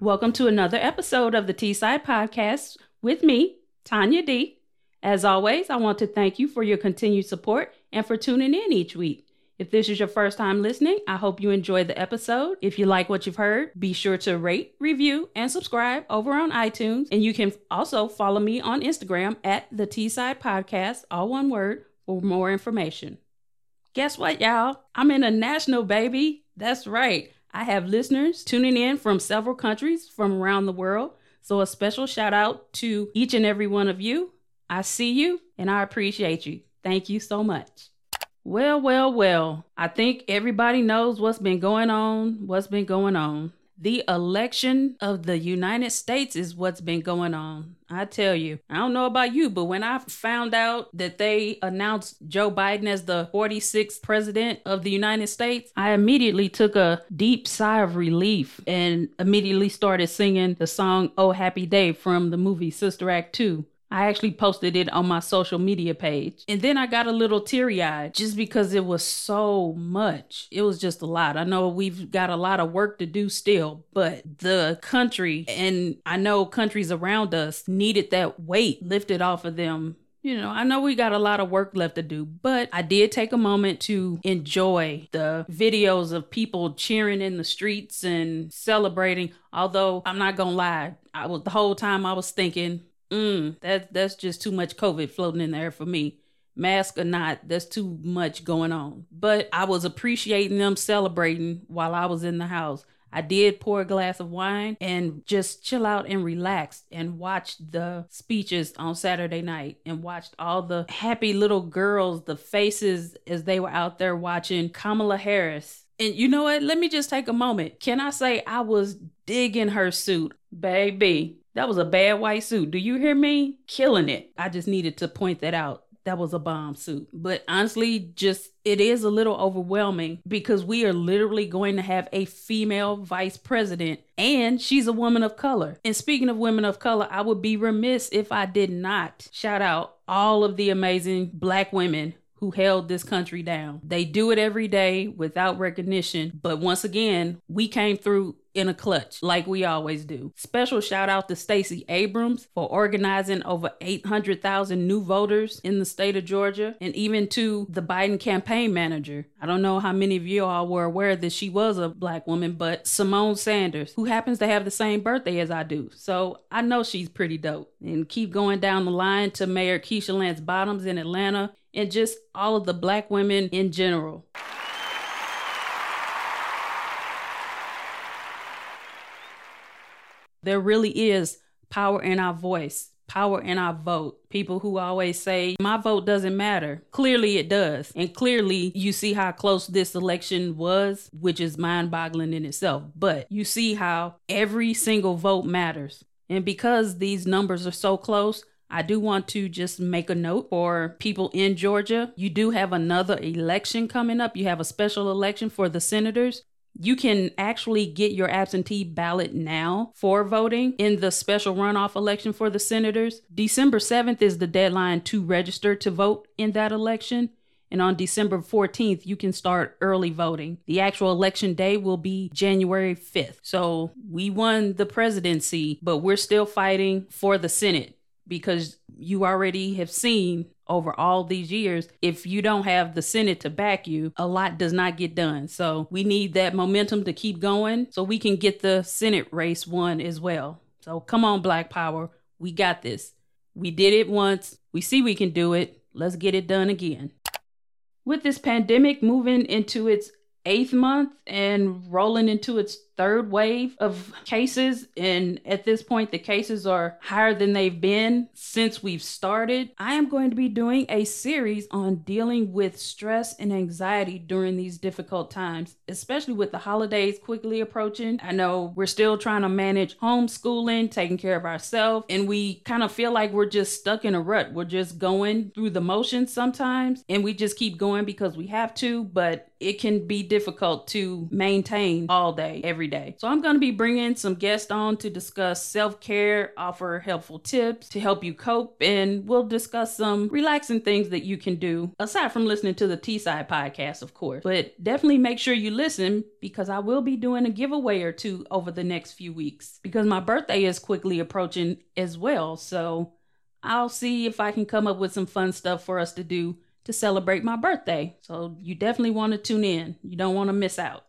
Welcome to another episode of the T Side Podcast with me, Tanya D. As always, I want to thank you for your continued support and for tuning in each week. If this is your first time listening, I hope you enjoy the episode. If you like what you've heard, be sure to rate, review, and subscribe over on iTunes. And you can also follow me on Instagram at the T Side Podcast, all one word, for more information. Guess what, y'all? I'm in a national baby. That's right. I have listeners tuning in from several countries from around the world. So, a special shout out to each and every one of you. I see you and I appreciate you. Thank you so much. Well, well, well, I think everybody knows what's been going on, what's been going on. The election of the United States is what's been going on. I tell you, I don't know about you, but when I found out that they announced Joe Biden as the 46th president of the United States, I immediately took a deep sigh of relief and immediately started singing the song Oh Happy Day from the movie Sister Act 2. I actually posted it on my social media page. And then I got a little teary eyed just because it was so much. It was just a lot. I know we've got a lot of work to do still, but the country and I know countries around us needed that weight lifted off of them you know, I know we got a lot of work left to do, but I did take a moment to enjoy the videos of people cheering in the streets and celebrating. Although I'm not gonna lie, I was the whole time I was thinking, Mm, that that's just too much COVID floating in there for me. Mask or not, that's too much going on. But I was appreciating them celebrating while I was in the house. I did pour a glass of wine and just chill out and relax and watch the speeches on Saturday night and watched all the happy little girls, the faces as they were out there watching Kamala Harris. And you know what? Let me just take a moment. Can I say I was digging her suit, baby? That was a bad white suit. Do you hear me? Killing it. I just needed to point that out. That was a bomb suit. But honestly, just it is a little overwhelming because we are literally going to have a female vice president and she's a woman of color. And speaking of women of color, I would be remiss if I did not shout out all of the amazing black women who held this country down. They do it every day without recognition. But once again, we came through in a clutch like we always do. Special shout out to Stacey Abrams for organizing over 800,000 new voters in the state of Georgia and even to the Biden campaign manager. I don't know how many of you all were aware that she was a black woman, but Symone Sanders, who happens to have the same birthday as I do. So I know she's pretty dope. And keep going down the line to Mayor Keisha Lance Bottoms in Atlanta and just all of the black women in general. There really is power in our voice, power in our vote. People who always say, my vote doesn't matter. Clearly it does. And clearly you see how close this election was, which is mind boggling in itself. But you see how every single vote matters. And because these numbers are so close, I do want to just make a note for people in Georgia. You do have another election coming up. You have a special election for the senators. You can actually get your absentee ballot now for voting in the special runoff election for the senators. December 7th is the deadline to register to vote in that election. And on December 14th, you can start early voting. The actual election day will be January 5th. So we won the presidency, but we're still fighting for the Senate because you already have seen over all these years, if you don't have the Senate to back you, a lot does not get done. So we need that momentum to keep going so we can get the Senate race won as well. So come on, Black Power. We got this. We did it once. We see we can do it. Let's get it done again. With this pandemic moving into its eighth month and rolling into its third wave of cases. And at this point, the cases are higher than they've been since we've started. I am going to be doing a series on dealing with stress and anxiety during these difficult times, especially with the holidays quickly approaching. I know we're still trying to manage homeschooling, taking care of ourselves, and we kind of feel like we're just stuck in a rut. We're just going through the motions sometimes, and we just keep going because we have to, but it can be difficult to maintain all day, every So I'm going to be bringing some guests on to discuss self care, offer helpful tips to help you cope, and we'll discuss some relaxing things that you can do aside from listening to the T Side podcast, of course. But definitely make sure you listen because I will be doing a giveaway or two over the next few weeks because my birthday is quickly approaching as well. So I'll see if I can come up with some fun stuff for us to do to celebrate my birthday. So you definitely want to tune in. You don't want to miss out.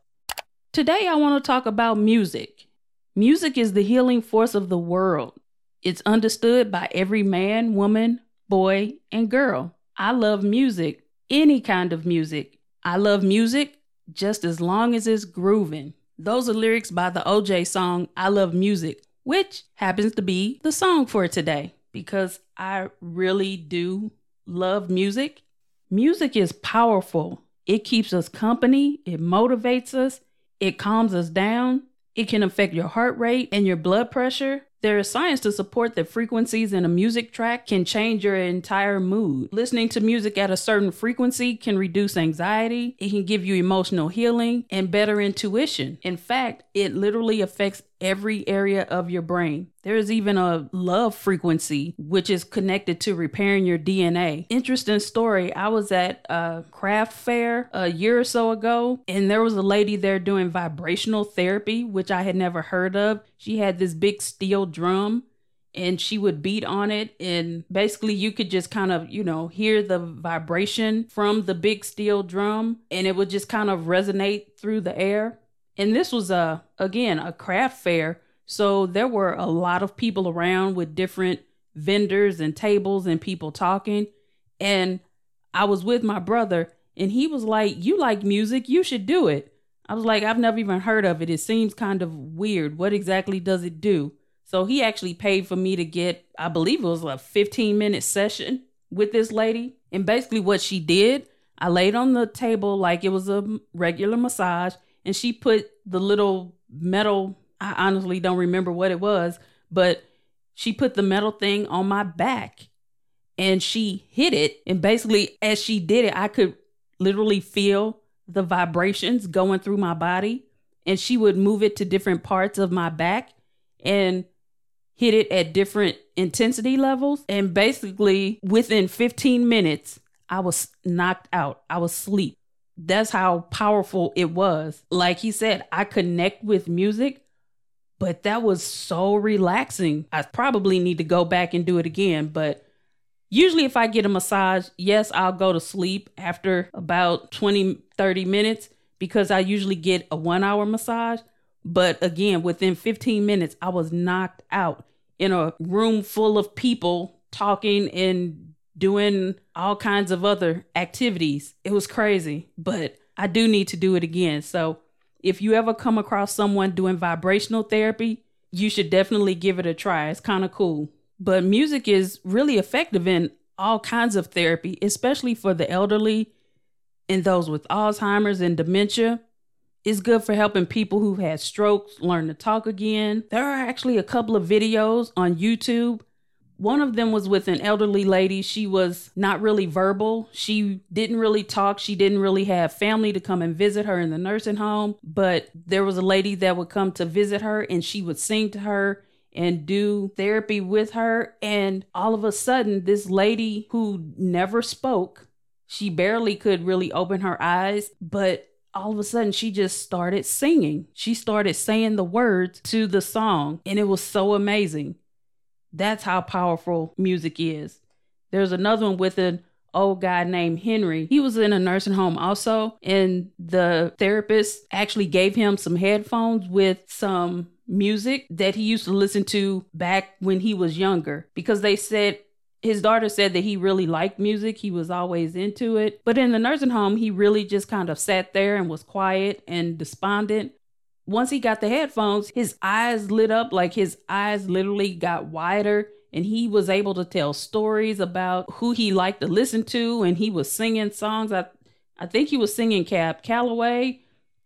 Today, I want to talk about music. Music is the healing force of the world. It's understood by every man, woman, boy, and girl. I love music, any kind of music. I love music just as long as it's grooving. Those are lyrics by the O'Jays song I Love Music, which happens to be the song for today because I really do love music Music is powerful. It keeps us company, it motivates us, it calms us down, it can affect your heart rate and your blood pressure. There is science to support that frequencies in a music track can change your entire mood. Listening to music at a certain frequency can reduce anxiety, it can give you emotional healing and better intuition. In fact, it literally affects every area of your brain. There is even a love frequency, which is connected to repairing your DNA. Interesting story. I was at a craft fair a year or so ago, and there was a lady there doing vibrational therapy, which I had never heard of. She had this big steel drum and she would beat on it and basically you could just kind of you know hear the vibration from the big steel drum and it would just kind of resonate through the air and this was a again a craft fair, so there were a lot of people around with different vendors and tables and people talking. And I was with my brother and he was like, "You like music, you should do it." I was like, "I've never even heard of it. It seems kind of weird. What exactly does it do?" So he actually paid for me to get, I believe it was a 15 minute session with this lady. And basically, what she did, I laid on the table like it was a regular massage and she put the little metal I honestly don't remember what it was, but she put the metal thing on my back and she hit it. And basically as she did it I could literally feel the vibrations going through my body and she would move it to different parts of my back and hit it at different intensity levels. And basically within 15 minutes I was knocked out. I was asleep that's how powerful it was. Like he said, I connect with music, but that was so relaxing. I probably need to go back and do it again, but usually if I get a massage, yes, I'll go to sleep after about 20 30 minutes because I usually get a 1 hour massage, but again, within 15 minutes I was knocked out in a room full of people talking and doing all kinds of other activities. It was crazy, but I do need to do it again. So if you ever come across someone doing vibrational therapy, you should definitely give it a try. It's kind of cool. But music is really effective in all kinds of therapy, especially for the elderly and those with Alzheimer's and dementia. It's good for helping people who've had strokes learn to talk again. There are actually a couple of videos on YouTube one of them was with an elderly lady. She was not really verbal. She didn't really talk. She didn't really have family to come and visit her in the nursing home. But there was a lady that would come to visit her and she would sing to her and do therapy with her. And all of a sudden, this lady who never spoke, she barely could really open her eyes, but all of a sudden she just started singing. She started saying the words to the song, and it was so amazing. That's how powerful music is. There's another one with an old guy named Henry. He was in a nursing home also, and the therapist actually gave him some headphones with some music that he used to listen to back when he was younger because they said his daughter said that he really liked music. He was always into it. But in the nursing home, he really just kind of sat there and was quiet and despondent once he got the headphones, his eyes lit up like his eyes literally got wider and he was able to tell stories about who he liked to listen to and he was singing songs. I I think he was singing Cab Calloway.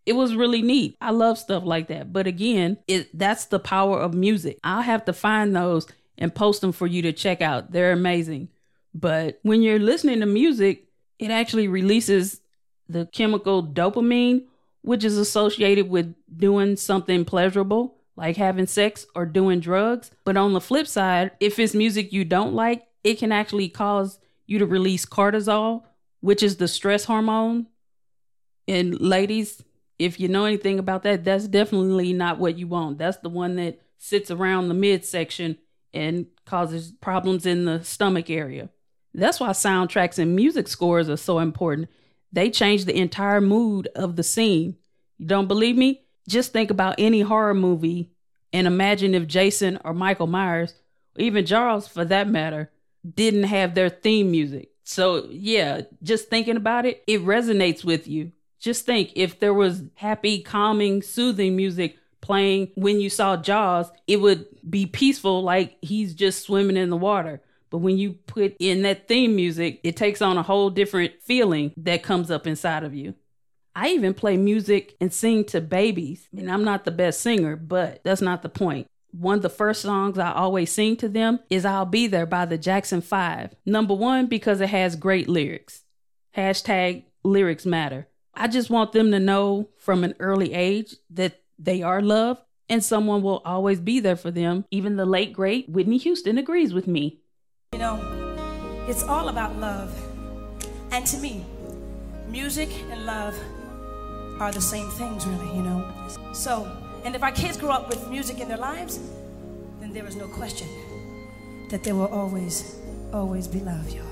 It was really neat. I love stuff like that. But again, it that's the power of music. I'll have to find those and post them for you to check out. They're amazing. But when you're listening to music, it actually releases the chemical dopamine which is associated with doing something pleasurable, like having sex or doing drugs. But on the flip side, if it's music you don't like, it can actually cause you to release cortisol, which is the stress hormone. And ladies, if you know anything about that, that's definitely not what you want. That's the one that sits around the midsection and causes problems in the stomach area. That's why soundtracks and music scores are so important. They change the entire mood of the scene. You don't believe me? Just think about any horror movie and imagine if Jason or Michael Myers, or even Charles for that matter, didn't have their theme music. So, yeah, just thinking about it, it resonates with you. Just think if there was happy, calming, soothing music playing when you saw Jaws, it would be peaceful like he's just swimming in the water. But when you put in that theme music, it takes on a whole different feeling that comes up inside of you. I even play music and sing to babies. And I'm not the best singer, but that's not the point. One of the first songs I always sing to them is I'll Be There by the Jackson Five. Number one, because it has great lyrics. Hashtag lyrics matter. I just want them to know from an early age that they are loved and someone will always be there for them. Even the late, great Whitney Houston agrees with me. You know, it's all about love. And to me, music and love are the same things, really, you know. So, and if our kids grow up with music in their lives, then there is no question that there will always, always be love, y'all.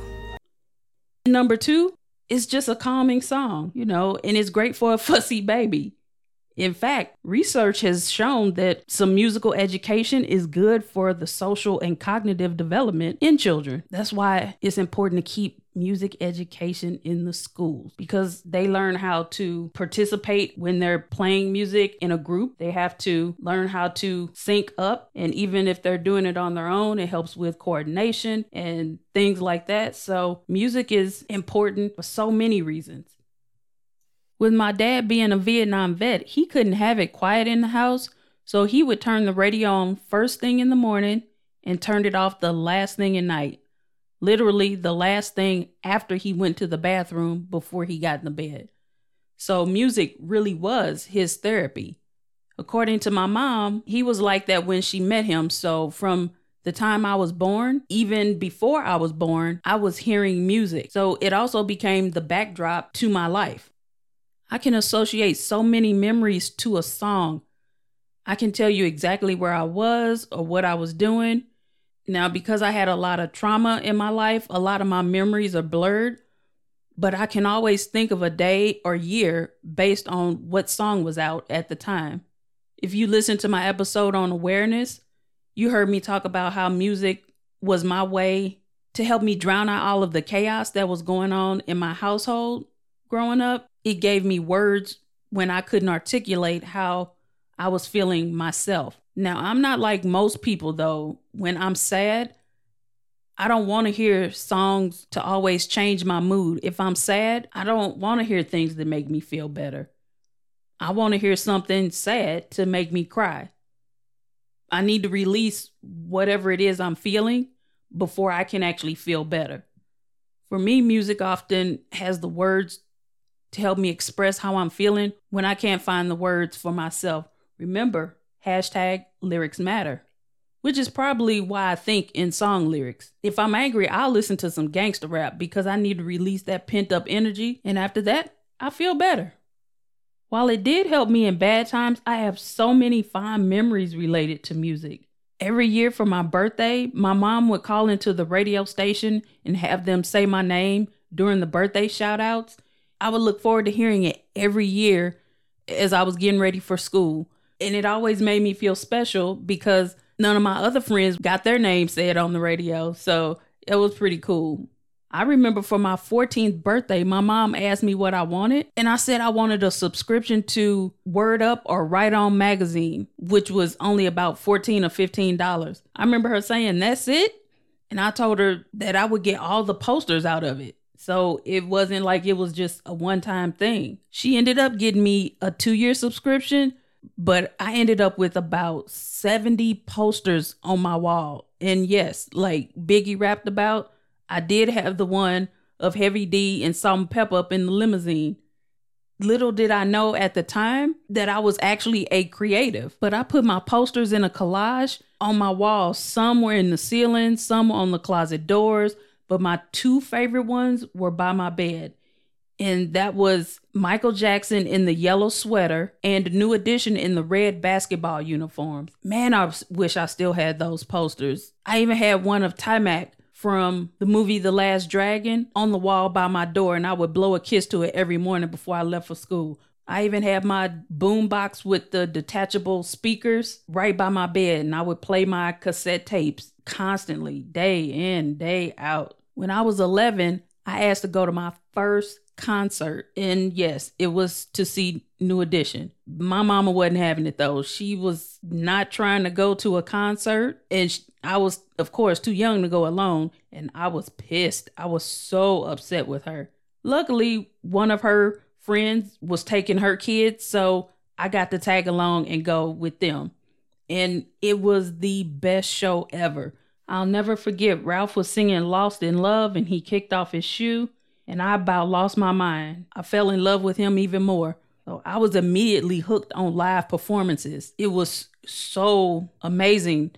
Number two, it's just a calming song, you know, and it's great for a fussy baby. In fact, research has shown that some musical education is good for the social and cognitive development in children. That's why it's important to keep music education in the schools because they learn how to participate when they're playing music in a group. They have to learn how to sync up. And even if they're doing it on their own, it helps with coordination and things like that. So, music is important for so many reasons. With my dad being a Vietnam vet, he couldn't have it quiet in the house. So he would turn the radio on first thing in the morning and turned it off the last thing at night literally the last thing after he went to the bathroom before he got in the bed. So music really was his therapy. According to my mom, he was like that when she met him. So from the time I was born, even before I was born, I was hearing music. So it also became the backdrop to my life. I can associate so many memories to a song. I can tell you exactly where I was or what I was doing now, because I had a lot of trauma in my life, a lot of my memories are blurred, but I can always think of a day or year based on what song was out at the time. If you listen to my episode on awareness, you heard me talk about how music was my way to help me drown out all of the chaos that was going on in my household growing up. It gave me words when I couldn't articulate how I was feeling myself. Now, I'm not like most people though. When I'm sad, I don't want to hear songs to always change my mood. If I'm sad, I don't want to hear things that make me feel better. I want to hear something sad to make me cry. I need to release whatever it is I'm feeling before I can actually feel better. For me, music often has the words to help me express how I'm feeling when I can't find the words for myself. Remember, hashtag lyrics matter, which is probably why I think in song lyrics. If I'm angry, I'll listen to some gangster rap because I need to release that pent up energy, and after that, I feel better. While it did help me in bad times, I have so many fond memories related to music. Every year for my birthday, my mom would call into the radio station and have them say my name during the birthday shout outs. I would look forward to hearing it every year as I was getting ready for school. And it always made me feel special because none of my other friends got their name said on the radio. So it was pretty cool. I remember for my 14th birthday, my mom asked me what I wanted, and I said I wanted a subscription to Word Up or Right On magazine, which was only about 14 or 15 dollars. I remember her saying, "That's it?" And I told her that I would get all the posters out of it. So it wasn't like it was just a one-time thing. She ended up getting me a 2-year subscription but I ended up with about 70 posters on my wall. And yes, like Biggie rapped about, I did have the one of Heavy D and Salt-N-Pepa up in the limousine. Little did I know at the time that I was actually a creative, but I put my posters in a collage on my walls, somewhere in the ceiling, some on the closet doors, but my two favorite ones were by my bed. And that was Michael Jackson in the yellow sweater and New Edition in the red basketball uniforms. Man, I wish I still had those posters. I even had one of Taimak from the movie The Last Dragon on the wall by my door, and I would blow a kiss to it every morning before I left for school. I even had my boom box with the detachable speakers right by my bed, and I would play my cassette tapes constantly, day in, day out. When I was 11, I asked to go to my first concert, and yes, it was to see New Edition. My mama wasn't having it though. She was not trying to go to a concert, and I was, of course, too young to go alone, and I was pissed. I was so upset with her. Luckily, one of her friends was taking her kids, so I got to tag along and go with them. And it was the best show ever. I'll never forget, Ralph was singing Lost in Love and he kicked off his shoe, and I about lost my mind. I fell in love with him even more. So I was immediately hooked on live performances. It was so amazing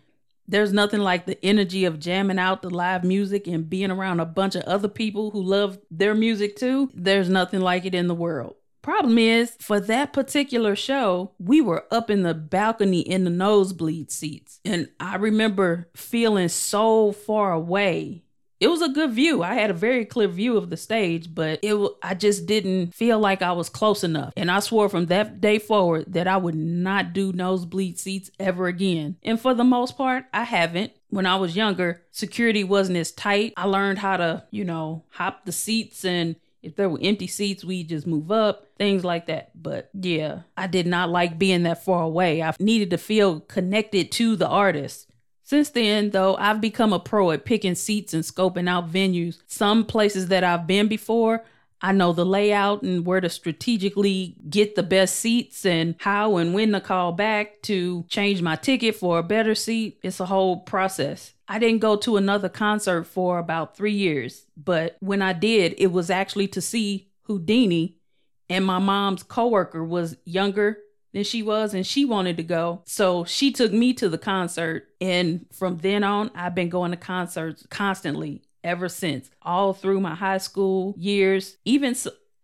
there's nothing like the energy of jamming out the live music and being around a bunch of other people who love their music too. There's nothing like it in the world. Problem is, for that particular show, we were up in the balcony in the nosebleed seats. And I remember feeling so far away it was a good view. I had a very clear view of the stage, but it I just didn't feel like I was close enough. And I swore from that day forward that I would not do nosebleed seats ever again. And for the most part, I haven't. When I was younger, security wasn't as tight. I learned how to, you know, hop the seats and if there were empty seats, we just move up, things like that. But yeah, I did not like being that far away. I needed to feel connected to the artist. Since then, though, I've become a pro at picking seats and scoping out venues. Some places that I've been before, I know the layout and where to strategically get the best seats and how and when to call back to change my ticket for a better seat. It's a whole process. I didn't go to another concert for about three years, but when I did, it was actually to see Whodini, and my mom's coworker was younger than she was and she wanted to go. So she took me to the concert. And from then on, I've been going to concerts constantly ever since, all through my high school years, even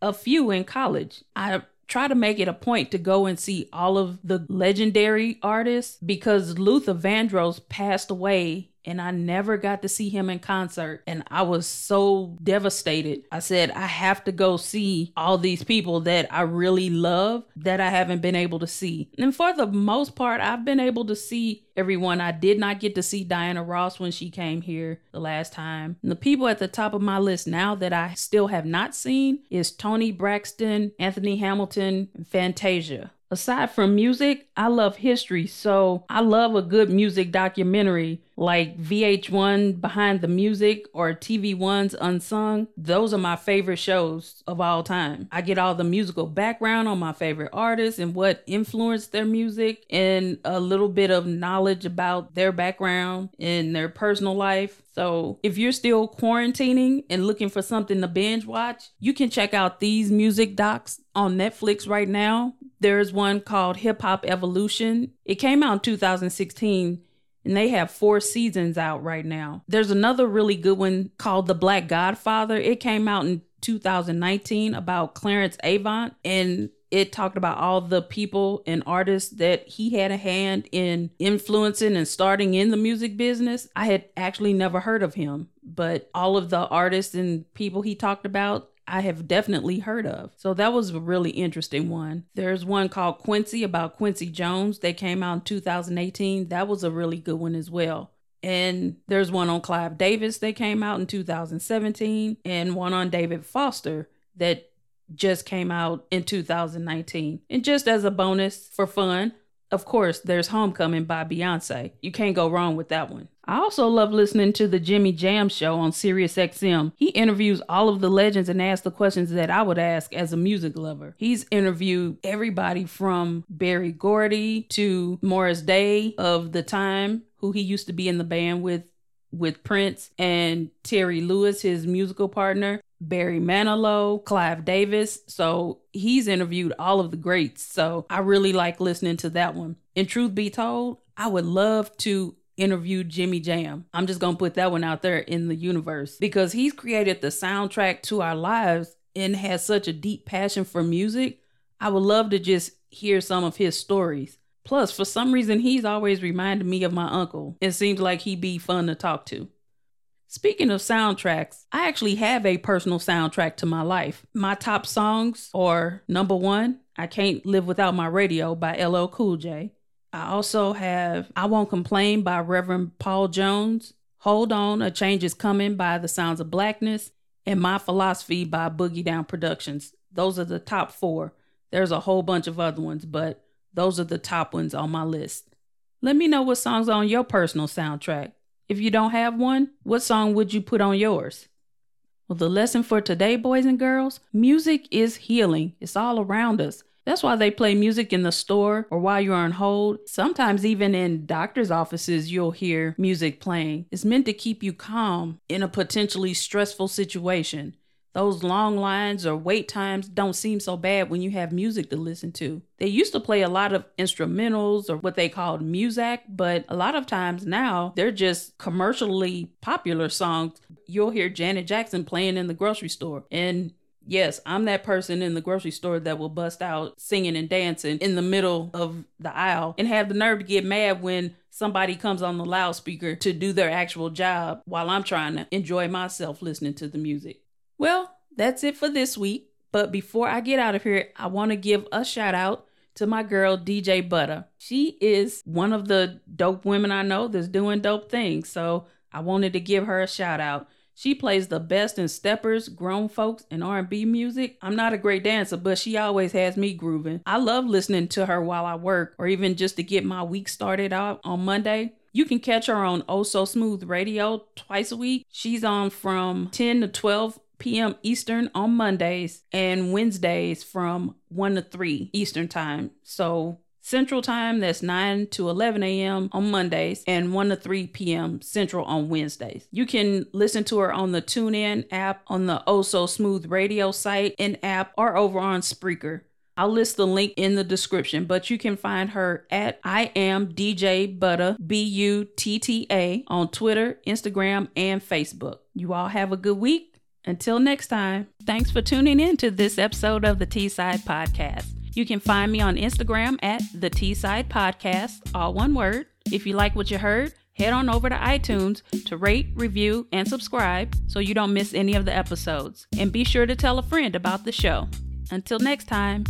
a few in college. I try to make it a point to go and see all of the legendary artists because Luther Vandross passed away and I never got to see him in concert. And I was so devastated. I said, I have to go see all these people that I really love that I haven't been able to see. And for the most part, I've been able to see everyone. I did not get to see Diana Ross when she came here the last time. And the people at the top of my list now that I still have not seen is Toni Braxton, Anthony Hamilton, and Fantasia. Aside from music, I love history, so I love a good music documentary like VH1 Behind the Music or TV1's Unsung. Those are my favorite shows of all time. I get all the musical background on my favorite artists and what influenced their music and a little bit of knowledge about their background and their personal life. So, if you're still quarantining and looking for something to binge watch, you can check out these music docs on Netflix right now. There's one called Hip Hop Evolution. It came out in 2016 and they have four seasons out right now. There's another really good one called The Black Godfather. It came out in 2019 about Clarence Avant and it talked about all the people and artists that he had a hand in influencing and starting in the music business. I had actually never heard of him, but all of the artists and people he talked about I have definitely heard of. So that was a really interesting one. There's one called Quincy about Quincy Jones. They came out in 2018. That was a really good one as well. And there's one on Clive Davis that came out in 2017, and one on David Foster that just came out in 2019. And just as a bonus for fun, of course, there's Homecoming by Beyonce. You can't go wrong with that one. I also love listening to the Jimmy Jam show on SiriusXM. He interviews all of the legends and asks the questions that I would ask as a music lover. He's interviewed everybody from Berry Gordy to Morris Day of the time, who he used to be in the band with with Prince and Terry Lewis, his musical partner. Barry Manilow, Clive Davis. So he's interviewed all of the greats. So I really like listening to that one. And truth be told, I would love to interview Jimmy Jam. I'm just going to put that one out there in the universe because he's created the soundtrack to our lives and has such a deep passion for music. I would love to just hear some of his stories. Plus, for some reason, he's always reminded me of my uncle. It seems like he'd be fun to talk to. Speaking of soundtracks, I actually have a personal soundtrack to my life. My top songs are number one, I Can't Live Without My Radio by LL Cool J. I also have I Won't Complain by Reverend Paul Jones, Hold On, A Change Is Coming by The Sounds of Blackness, and My Philosophy by Boogie Down Productions. Those are the top four. There's a whole bunch of other ones, but those are the top ones on my list. Let me know what songs on your personal soundtrack. If you don't have one, what song would you put on yours? Well, the lesson for today, boys and girls music is healing. It's all around us. That's why they play music in the store or while you're on hold. Sometimes, even in doctor's offices, you'll hear music playing. It's meant to keep you calm in a potentially stressful situation. Those long lines or wait times don't seem so bad when you have music to listen to. They used to play a lot of instrumentals or what they called muzak, but a lot of times now they're just commercially popular songs. You'll hear Janet Jackson playing in the grocery store. And yes, I'm that person in the grocery store that will bust out singing and dancing in the middle of the aisle and have the nerve to get mad when somebody comes on the loudspeaker to do their actual job while I'm trying to enjoy myself listening to the music. Well, that's it for this week. But before I get out of here, I want to give a shout out to my girl DJ Butta. She is one of the dope women I know that's doing dope things. So I wanted to give her a shout out. She plays the best in steppers, grown folks, and R&B music. I'm not a great dancer, but she always has me grooving. I love listening to her while I work or even just to get my week started out on Monday. You can catch her on Oh So Smooth Radio twice a week. She's on from 10 to 12 p.m. Eastern on Mondays and Wednesdays from 1 to 3 Eastern Time. So Central Time, that's 9 to 11 a.m. on Mondays and 1 to 3 p.m. Central on Wednesdays. You can listen to her on the TuneIn app, on the Oh So Smooth Radio site and app, or over on Spreaker. I'll list the link in the description, but you can find her at I am DJ Butta, B U T T A, on Twitter, Instagram, and Facebook. You all have a good week. Until next time, thanks for tuning in to this episode of the T Side Podcast. You can find me on Instagram at the T Side Podcast, all one word. If you like what you heard, head on over to iTunes to rate, review, and subscribe so you don't miss any of the episodes. And be sure to tell a friend about the show. Until next time.